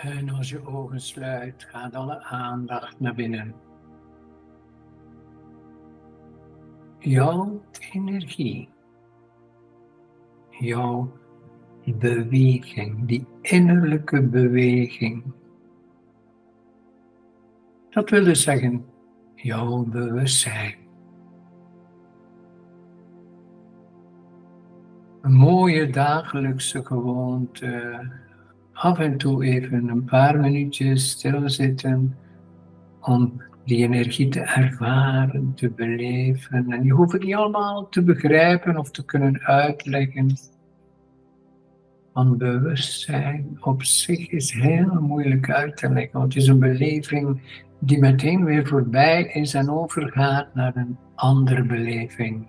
En als je ogen sluit, gaat alle aandacht naar binnen. Jouw energie, jouw beweging, die innerlijke beweging. Dat wil dus zeggen, jouw bewustzijn. Een mooie dagelijkse gewoonte af en toe even een paar minuutjes stilzitten om die energie te ervaren, te beleven. En je hoeft het niet allemaal te begrijpen of te kunnen uitleggen. Want bewustzijn op zich is heel moeilijk uit te leggen, want het is een beleving die meteen weer voorbij is en overgaat naar een andere beleving.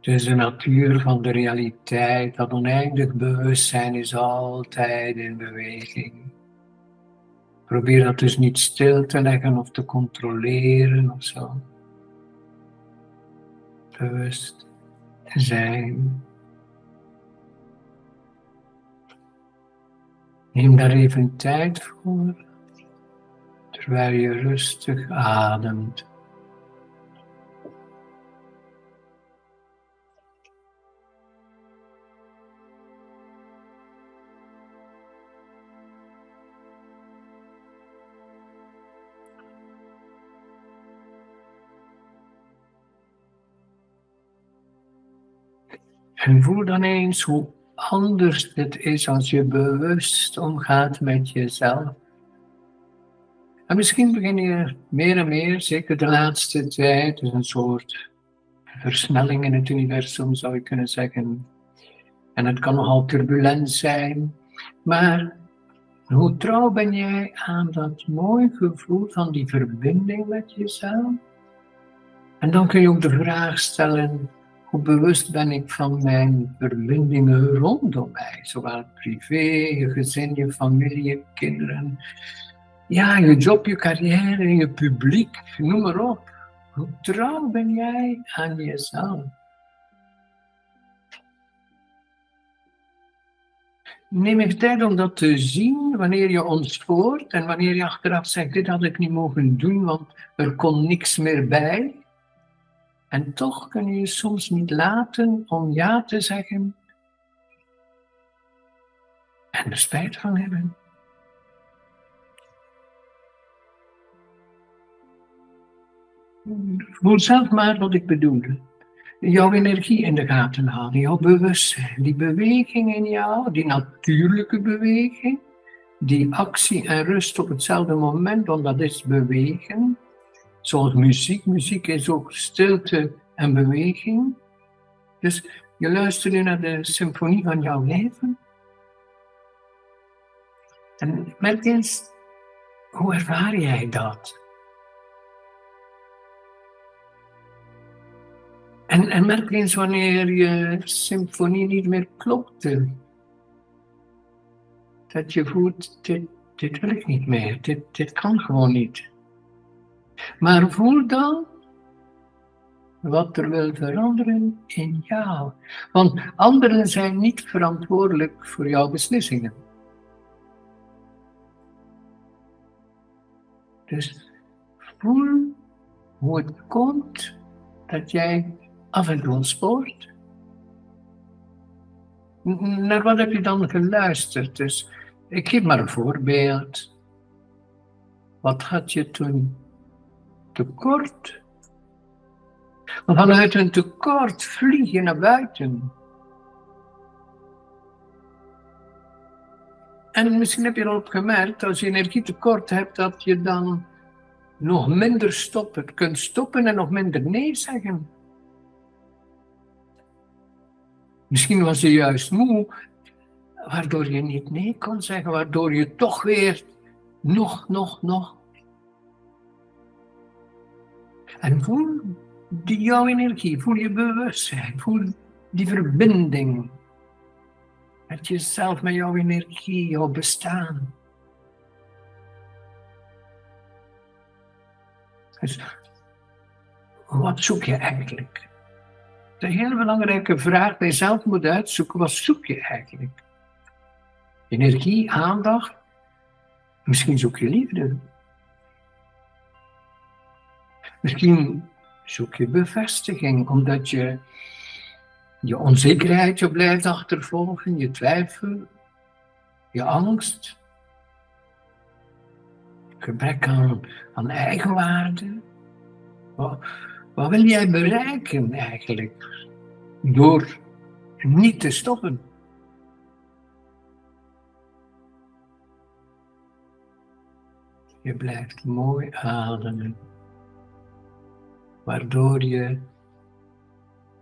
Dus de natuur van de realiteit, dat oneindig bewustzijn is altijd in beweging. Probeer dat dus niet stil te leggen of te controleren of zo. Bewust zijn. Neem daar even tijd voor, terwijl je rustig ademt. En voel dan eens hoe anders het is als je bewust omgaat met jezelf. En misschien begin je meer en meer, zeker de laatste tijd, dus een soort versnelling in het universum zou je kunnen zeggen. En het kan nogal turbulent zijn, maar hoe trouw ben jij aan dat mooie gevoel van die verbinding met jezelf? En dan kun je ook de vraag stellen, hoe bewust ben ik van mijn verbindingen rondom mij, zowel privé, je gezin, je familie, je kinderen, ja, je job, je carrière, je publiek, noem maar op. Hoe trouw ben jij aan jezelf? Neem even tijd om dat te zien wanneer je ontspoort en wanneer je achteraf zegt, dit had ik niet mogen doen, want er kon niks meer bij. En toch kun je je soms niet laten om ja te zeggen en er spijt van hebben. Voel zelf maar wat ik bedoelde. Jouw energie in de gaten houden, jouw bewustzijn, die beweging in jou, die natuurlijke beweging, die actie en rust op hetzelfde moment, want dat is bewegen. Zoals muziek. Muziek is ook stilte en beweging. Dus je luistert nu naar de symfonie van jouw leven. En merk eens, hoe ervaar jij dat? En, en merk eens wanneer je symfonie niet meer klopte. Dat je voelt, dit, dit niet meer, dit, dit kan gewoon niet. Maar voel dan wat er wil veranderen in jou. Want anderen zijn niet verantwoordelijk voor jouw beslissingen. Dus voel hoe het komt dat jij af en toe ontspoort. Naar wat heb je dan geluisterd? Dus ik geef maar een voorbeeld. Wat had je toen tekort. Want vanuit een tekort vlieg je naar buiten. En misschien heb je al opgemerkt, als je energietekort hebt, dat je dan nog minder stoppen kunt stoppen en nog minder nee zeggen. Misschien was je juist moe, waardoor je niet nee kon zeggen, waardoor je toch weer nog, nog, nog en voel die jouw energie, voel je bewustzijn, voel die verbinding met jezelf, met jouw energie, jouw bestaan. Dus wat zoek je eigenlijk? De hele belangrijke vraag die je zelf moet uitzoeken, wat zoek je eigenlijk? Energie, aandacht. Misschien zoek je liefde. Misschien zoek je bevestiging, omdat je je onzekerheid je blijft achtervolgen, je twijfel, je angst, gebrek aan, eigenwaarde. Wat wil jij bereiken eigenlijk door niet te stoppen? Je blijft mooi ademen, waardoor je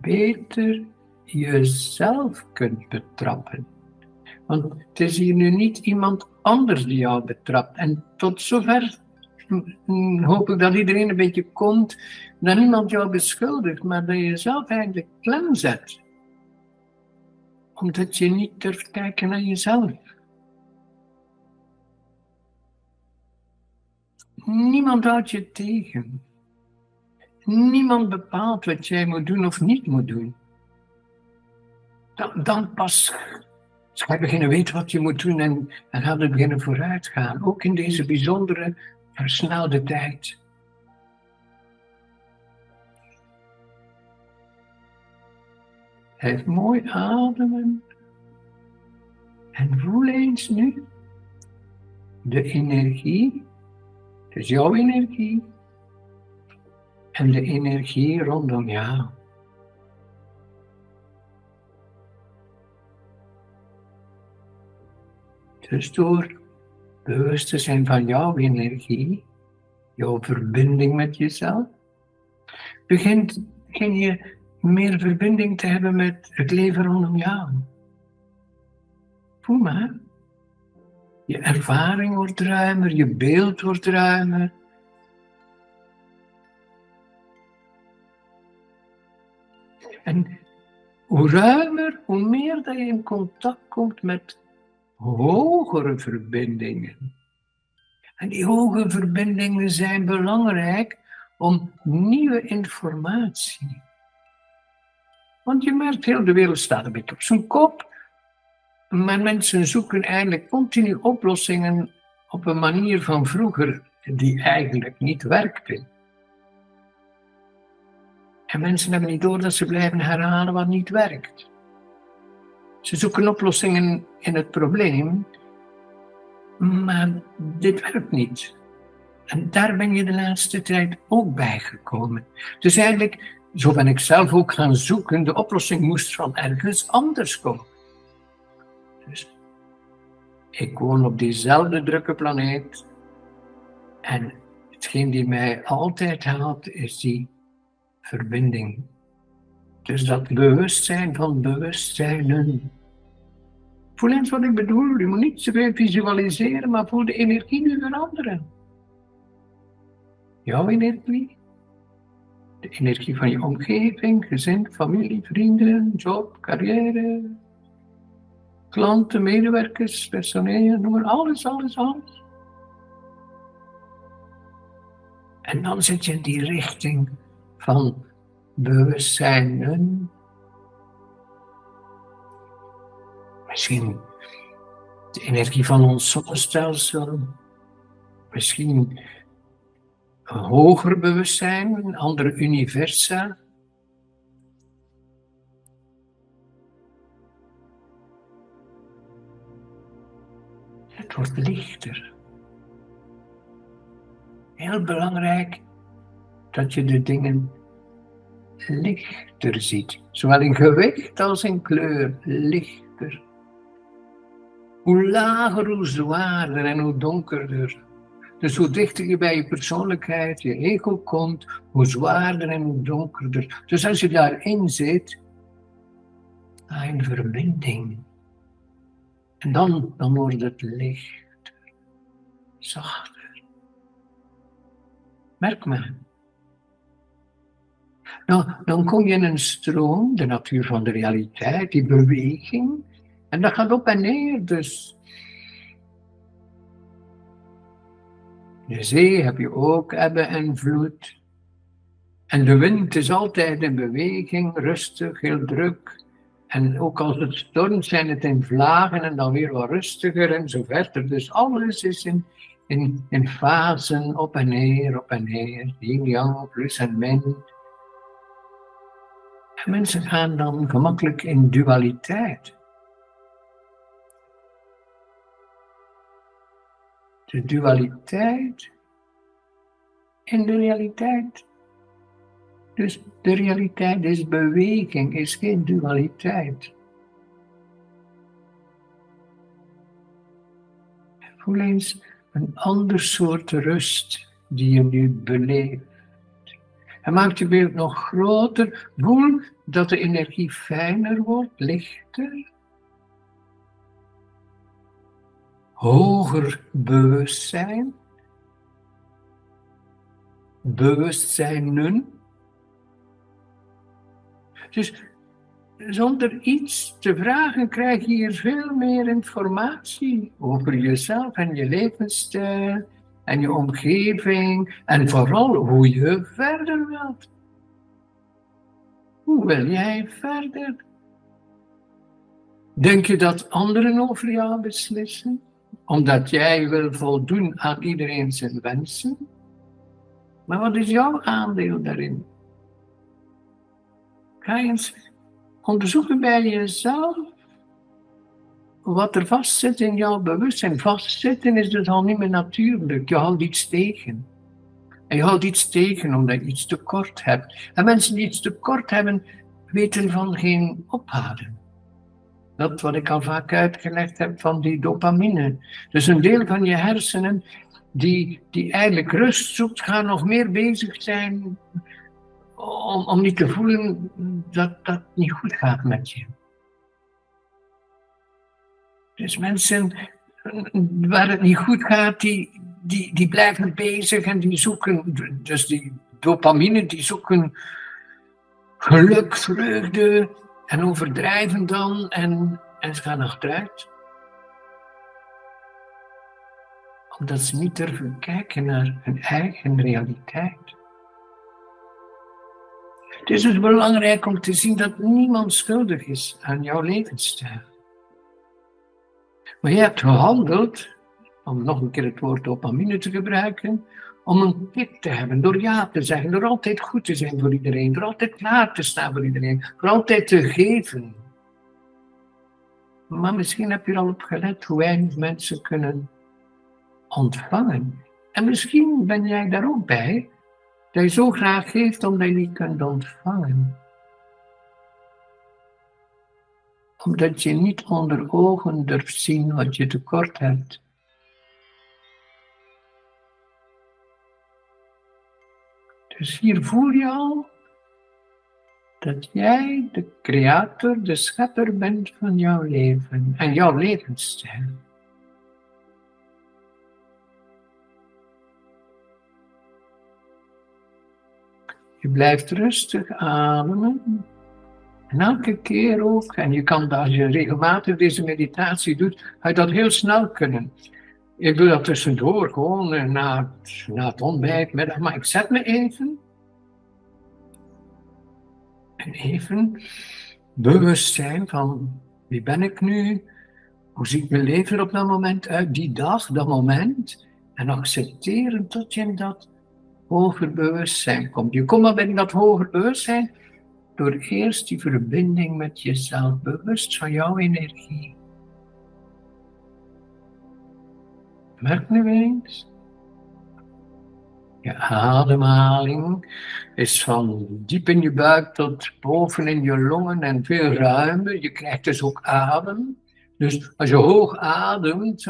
beter jezelf kunt betrappen. Want het is hier nu niet iemand anders die jou betrapt. En tot zover hoop ik dat iedereen een beetje komt, dat niemand jou beschuldigt, maar dat je jezelf eigenlijk klem zet. Omdat je niet durft kijken naar jezelf. Niemand houdt je tegen. Niemand bepaalt wat jij moet doen of niet moet doen. Dan, dan pas ga je beginnen weten wat je moet doen en, en gaat het beginnen vooruit gaan. Ook in deze bijzondere, versnelde tijd. Even mooi ademen. En voel eens nu de energie, dus jouw energie, en de energie rondom jou. Dus door bewust te zijn van jouw energie, jouw verbinding met jezelf, begint, begin je meer verbinding te hebben met het leven rondom jou. Voel maar. Je ervaring wordt ruimer, je beeld wordt ruimer. En hoe ruimer, hoe meer dat je in contact komt met hogere verbindingen. En die hoge verbindingen zijn belangrijk om nieuwe informatie. Want je merkt, heel de wereld staat een beetje op zijn kop. Maar mensen zoeken eigenlijk continu oplossingen op een manier van vroeger die eigenlijk niet werkte. En mensen hebben niet door dat ze blijven herhalen wat niet werkt. Ze zoeken oplossingen in het probleem, maar dit werkt niet. En daar ben je de laatste tijd ook bij gekomen. Dus eigenlijk, zo ben ik zelf ook gaan zoeken, de oplossing moest van ergens anders komen. Dus ik woon op diezelfde drukke planeet. En hetgeen die mij altijd haalt, is die verbinding. Dus dat bewustzijn van bewustzijnen. Voel eens wat ik bedoel. Je moet niet zoveel visualiseren, maar voel de energie nu veranderen. Jouw energie, de energie van je omgeving, gezin, familie, vrienden, job, carrière, klanten, medewerkers, personeel, noem maar alles, alles, alles. En dan zit je in die richting van bewustzijnen. Misschien de energie van ons zonnestelsel. Misschien een hoger bewustzijn, een andere universa. Het wordt lichter. Heel belangrijk dat je de dingen lichter ziet. Zowel in gewicht als in kleur, lichter. Hoe lager, hoe zwaarder en hoe donkerder. Dus hoe dichter je bij je persoonlijkheid, je ego komt, hoe zwaarder en hoe donkerder. Dus als je daarin zit, ga in verbinding. En dan, dan wordt het lichter, zachter. Merk maar. Nou, dan kom je in een stroom, de natuur van de realiteit, die beweging. En dat gaat op en neer, dus. De zee heb je ook hebben en vloed. En de wind is altijd in beweging, rustig, heel druk. En ook als het stormt, zijn het in vlagen en dan weer wat rustiger en zo verder. Dus alles is in, in, in fasen op en neer, op en neer. Yin, yang, plus en min. En mensen gaan dan gemakkelijk in dualiteit. De dualiteit in de realiteit. Dus de realiteit is beweging, is geen dualiteit. Voel eens een ander soort rust die je nu beleeft. En maak je beeld nog groter. Voel dat de energie fijner wordt, lichter. Hoger bewustzijn. Bewustzijnen. Dus zonder iets te vragen krijg je hier veel meer informatie over jezelf en je levensstijl en je omgeving en vooral hoe je verder wilt. Hoe wil jij verder? Denk je dat anderen over jou beslissen? Omdat jij wil voldoen aan iedereen zijn wensen? Maar wat is jouw aandeel daarin? Ga eens onderzoeken bij jezelf wat er vastzit in jouw bewustzijn. Vastzitten is dus al niet meer natuurlijk. Je houdt iets tegen. En je houdt iets tegen omdat je iets tekort hebt. En mensen die iets tekort hebben, weten van geen ophalen. Dat wat ik al vaak uitgelegd heb van die dopamine. Dus een deel van je hersenen die, die eigenlijk rust zoekt, gaan nog meer bezig zijn om, om niet te voelen dat dat niet goed gaat met je. Dus mensen waar het niet goed gaat, die, die, die blijven bezig en die zoeken, dus die dopamine, die zoeken geluk, vreugde en overdrijven dan en, en ze gaan achteruit. Omdat ze niet durven kijken naar hun eigen realiteit. Het is dus belangrijk om te zien dat niemand schuldig is aan jouw levensstijl. Maar je hebt gehandeld, om nog een keer het woord dopamine te gebruiken, om een kick te hebben, door ja te zeggen, door altijd goed te zijn voor iedereen, door altijd klaar te staan voor iedereen, door altijd te geven. Maar misschien heb je er al op gelet hoe weinig mensen kunnen ontvangen. En misschien ben jij daar ook bij, dat je zo graag geeft omdat je niet kunt ontvangen. Omdat je niet onder ogen durft zien wat je tekort hebt. Dus hier voel je al dat jij de creator, de schepper bent van jouw leven en jouw levensstijl. Je blijft rustig ademen. En elke keer ook, en je kan als je regelmatig deze meditatie doet, ga je dat heel snel kunnen. Ik doe dat tussendoor, gewoon eh, na, na het ontbijt, middag, maar ik zet me even. En even bewust zijn van wie ben ik nu? Hoe ziet mijn leven op dat moment uit, die dag, dat moment? En accepteren tot je in dat hoger bewustzijn komt. Je komt maar bij dat hoger bewustzijn door eerst die verbinding met jezelf, bewust van jouw energie. Merk nu eens. Je ademhaling is van diep in je buik tot boven in je longen en veel ruimer. Je krijgt dus ook adem. Dus als je hoog ademt,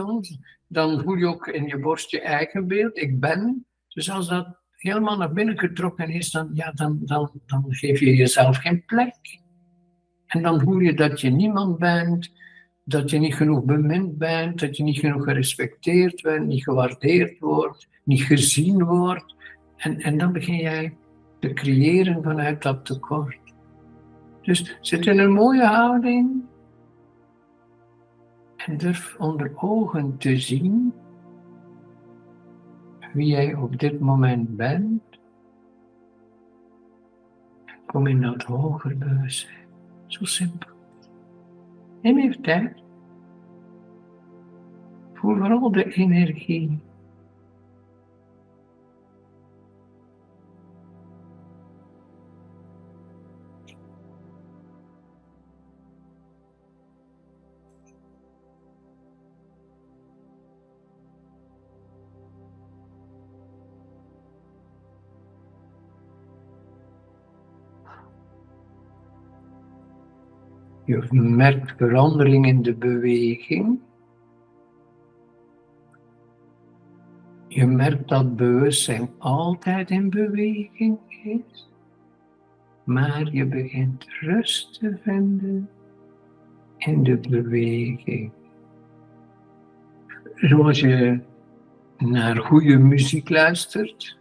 dan voel je ook in je borst je eigen beeld. Ik ben. Dus als dat helemaal naar binnen getrokken is, dan, ja, dan, dan, dan geef je jezelf geen plek. En dan voel je dat je niemand bent, dat je niet genoeg bemind bent, dat je niet genoeg gerespecteerd bent, niet gewaardeerd wordt, niet gezien wordt. En, en dan begin jij te creëren vanuit dat tekort. Dus zit in een mooie houding en durf onder ogen te zien wie jij op dit moment bent, kom in dat hoger bewustzijn. Zo simpel. Neem even tijd. Voel vooral de energie. Je merkt verandering in de beweging. Je merkt dat bewustzijn altijd in beweging is, maar je begint rust te vinden in de beweging. Zoals je naar goede muziek luistert.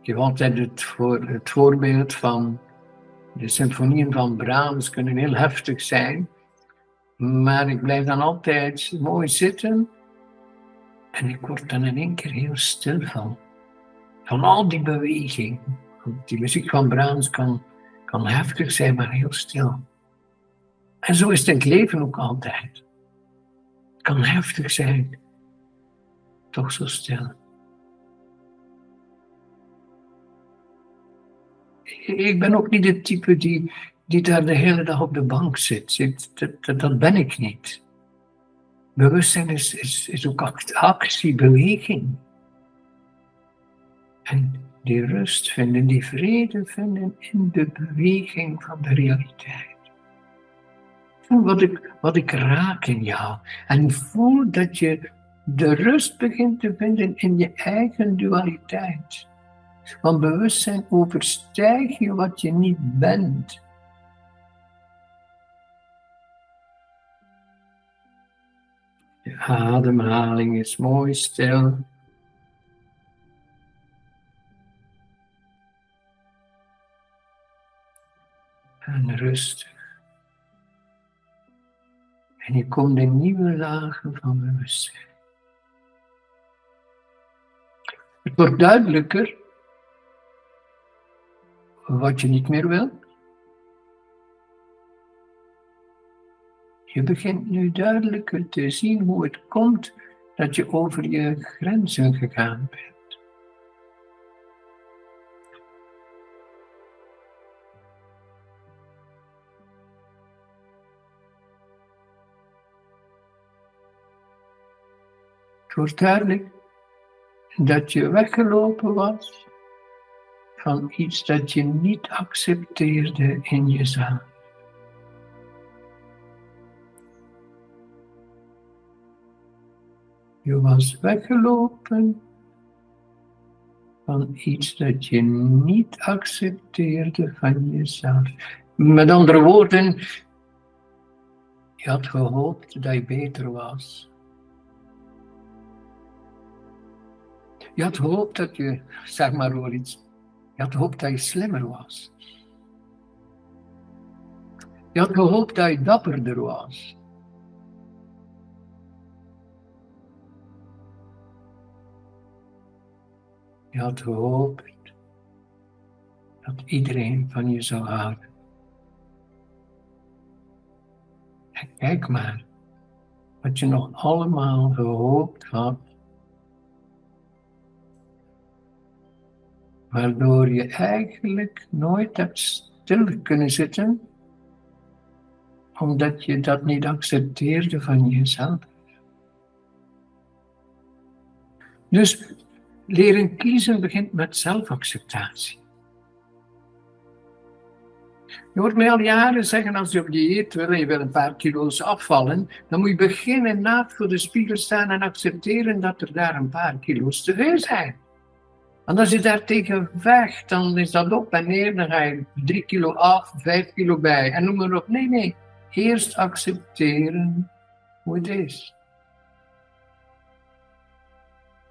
Je altijd het, voor, het voorbeeld van de symfonieën van Brahms kunnen heel heftig zijn, maar ik blijf dan altijd mooi zitten en ik word dan in één keer heel stil van. Van al die beweging. Die muziek van Brahms kan, kan heftig zijn, maar heel stil. En zo is het in het leven ook altijd. Het kan heftig zijn, toch zo stil. Ik ben ook niet het type die, die daar de hele dag op de bank zit. Dat, ben ik niet. Bewustzijn is, is, is ook actie, beweging. En die rust vinden, die vrede vinden in de beweging van de realiteit. Wat ik, wat ik raak in jou. En voel dat je de rust begint te vinden in je eigen dualiteit. Van bewustzijn overstijg je wat je niet bent. Je ademhaling is mooi stil. En rustig. En je komt in nieuwe lagen van bewustzijn. Het wordt duidelijker wat je niet meer wil. Je begint nu duidelijker te zien hoe het komt dat je over je grenzen gegaan bent. Het wordt duidelijk dat je weggelopen was van iets dat je niet accepteerde in jezelf. Je was weggelopen van iets dat je niet accepteerde van jezelf. Met andere woorden, je had gehoopt dat je beter was. Je had gehoopt dat je, zeg maar hoor iets, je had gehoopt dat je slimmer was. Je had gehoopt dat je dapperder was. Je had gehoopt dat iedereen van je zou houden. En kijk maar wat je nog allemaal gehoopt had waardoor je eigenlijk nooit hebt stil kunnen zitten, omdat je dat niet accepteerde van jezelf. Dus leren kiezen begint met zelfacceptatie. Je hoort mij al jaren zeggen, als je op dieet wil en je wil een paar kilo's afvallen, dan moet je beginnen naakt voor de spiegel staan en accepteren dat er daar een paar kilo's te veel zijn. En als je daar tegen vecht, dan is dat op en neer, dan ga je drie kilo af, vijf kilo bij en noem maar op. Nee, nee. Eerst accepteren hoe het is.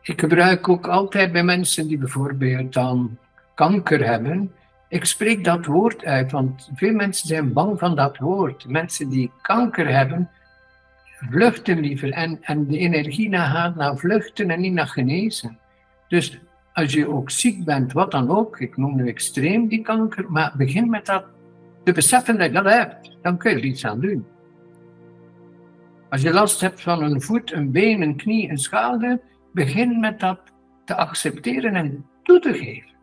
Ik gebruik ook altijd bij mensen die bijvoorbeeld dan kanker hebben. Ik spreek dat woord uit, want veel mensen zijn bang van dat woord. Mensen die kanker hebben, vluchten liever en, en de energie naar gaat naar vluchten en niet naar genezen. Dus als je ook ziek bent, wat dan ook, ik noem nu extreem die kanker, maar begin met dat te beseffen dat je dat hebt, dan kun je er iets aan doen. Als je last hebt van een voet, een been, een knie, een schouder, begin met dat te accepteren en toe te geven.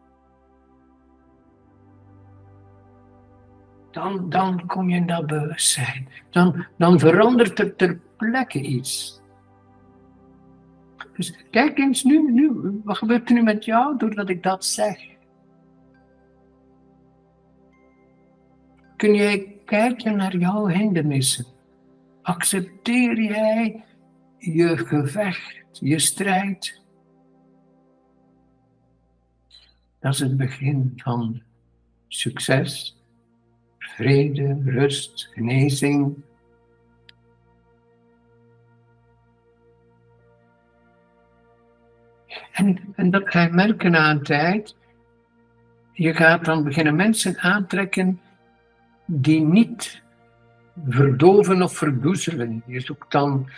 Dan, dan kom je in dat bewustzijn. Dan, dan verandert er ter plekke iets. Dus kijk eens nu, nu, wat gebeurt er nu met jou doordat ik dat zeg? Kun jij kijken naar jouw hindernissen? Accepteer jij je gevecht, je strijd? Dat is het begin van succes, vrede, rust, genezing. En, dat ga je merken na een tijd. Je gaat dan beginnen mensen aantrekken die niet verdoven of verdoezelen. Je zoekt dan,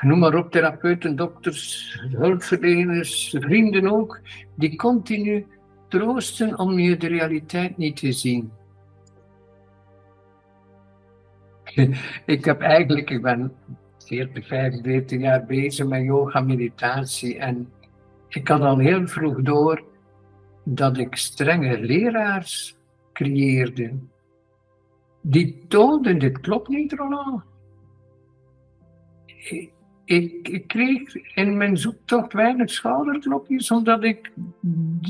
noem maar op, therapeuten, dokters, hulpverleners, vrienden ook, die continu troosten om je de realiteit niet te zien. Ik heb eigenlijk, ik ben 40, 45 jaar bezig met yoga, meditatie en ik had al heel vroeg door dat ik strenge leraars creëerde die toonden, dit klopt niet, Roland. Ik, ik, kreeg in mijn zoektocht weinig schouderklopjes, omdat ik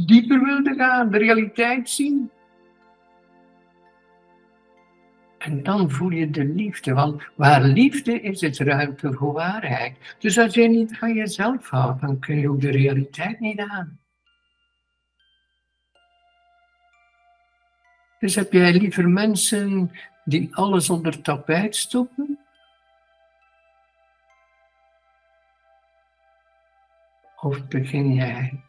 dieper wilde gaan, de realiteit zien. En dan voel je de liefde, want waar liefde is, is ruimte voor waarheid. Dus als je niet van jezelf houdt, dan kun je ook de realiteit niet aan. Dus heb jij liever mensen die alles onder tapijt stoppen? Of begin jij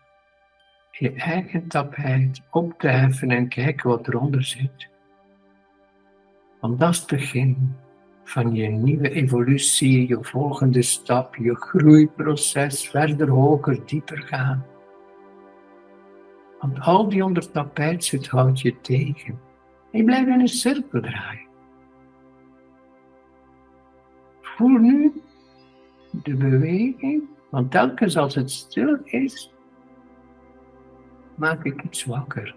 je eigen tapijt op te heffen en kijken wat eronder zit? Want dat is het begin van je nieuwe evolutie, je volgende stap, je groeiproces, verder hoger, dieper gaan. Want al die onder tapijt zit houdt je tegen. En je blijft in een cirkel draaien. Voel nu de beweging, want telkens als het stil is, maak ik iets wakker.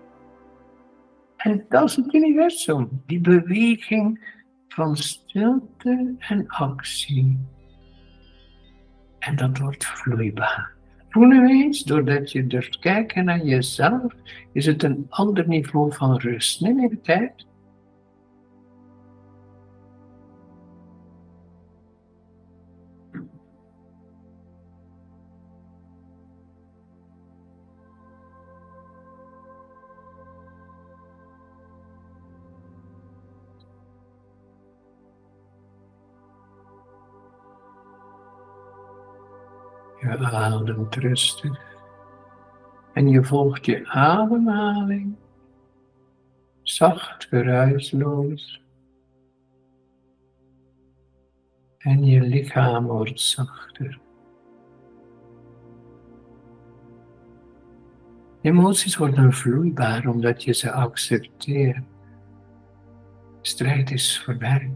En dat is het universum, die beweging van stilte en actie. En dat wordt vloeibaar. Voel nu eens, doordat je durft kijken naar jezelf, is het een ander niveau van rust. Neem even tijd. Ademt rustig. En je volgt je ademhaling. Zacht, geruisloos. En je lichaam wordt zachter. Emoties worden vloeibaar omdat je ze accepteert. Strijd is voorbij.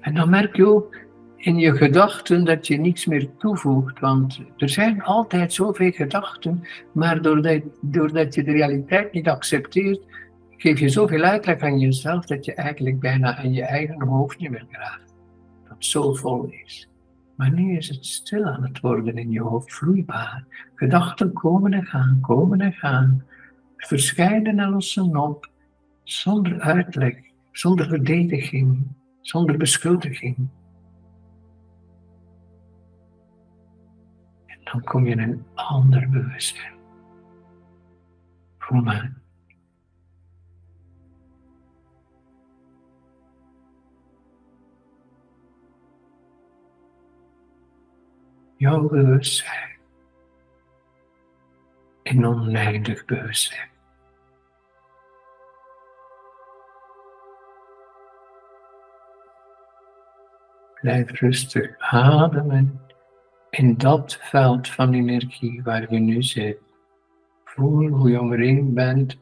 En dan merk je ook in je gedachten dat je niets meer toevoegt. Want er zijn altijd zoveel gedachten, maar doordat, doordat je de realiteit niet accepteert, geef je zoveel uitleg aan jezelf dat je eigenlijk bijna aan je eigen hoofd niet meer draagt. Dat zo vol is. Maar nu is het stil aan het worden in je hoofd, vloeibaar. Gedachten komen en gaan, komen en gaan. Verschijnen en lossen op, zonder uitleg, zonder verdediging, zonder beschuldiging. Dan kom je in een ander bewustzijn. Voel maar. Jouw bewustzijn. Een oneindig bewustzijn. Blijf rustig ademen in dat veld van energie waar je nu zit. Voel hoe je omringd bent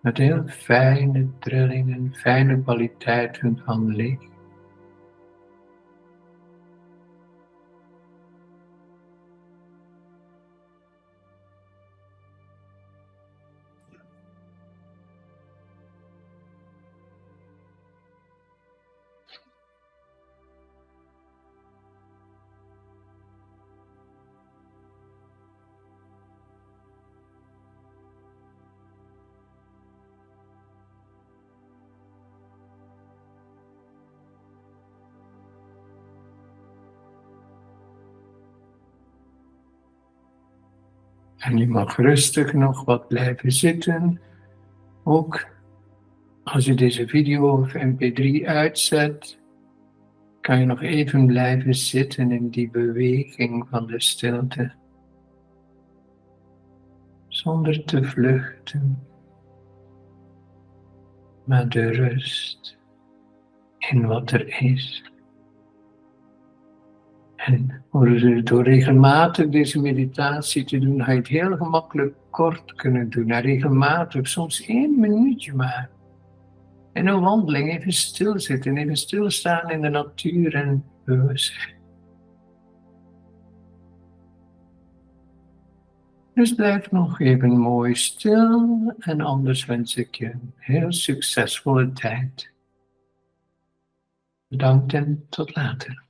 Met heel fijne trillingen, fijne kwaliteiten van licht. En je mag rustig nog wat blijven zitten. Ook als je deze video of mp3 uitzet, kan je nog even blijven zitten in die beweging van de stilte. Zonder te vluchten, maar de rust in wat er is. En door regelmatig deze meditatie te doen, ga je het heel gemakkelijk kort kunnen doen. En regelmatig, soms één minuutje maar. En een wandeling, even stilzitten, even stilstaan in de natuur en bewustzijn. Dus blijf nog even mooi stil en anders wens ik je een heel succesvolle tijd. Bedankt en tot later.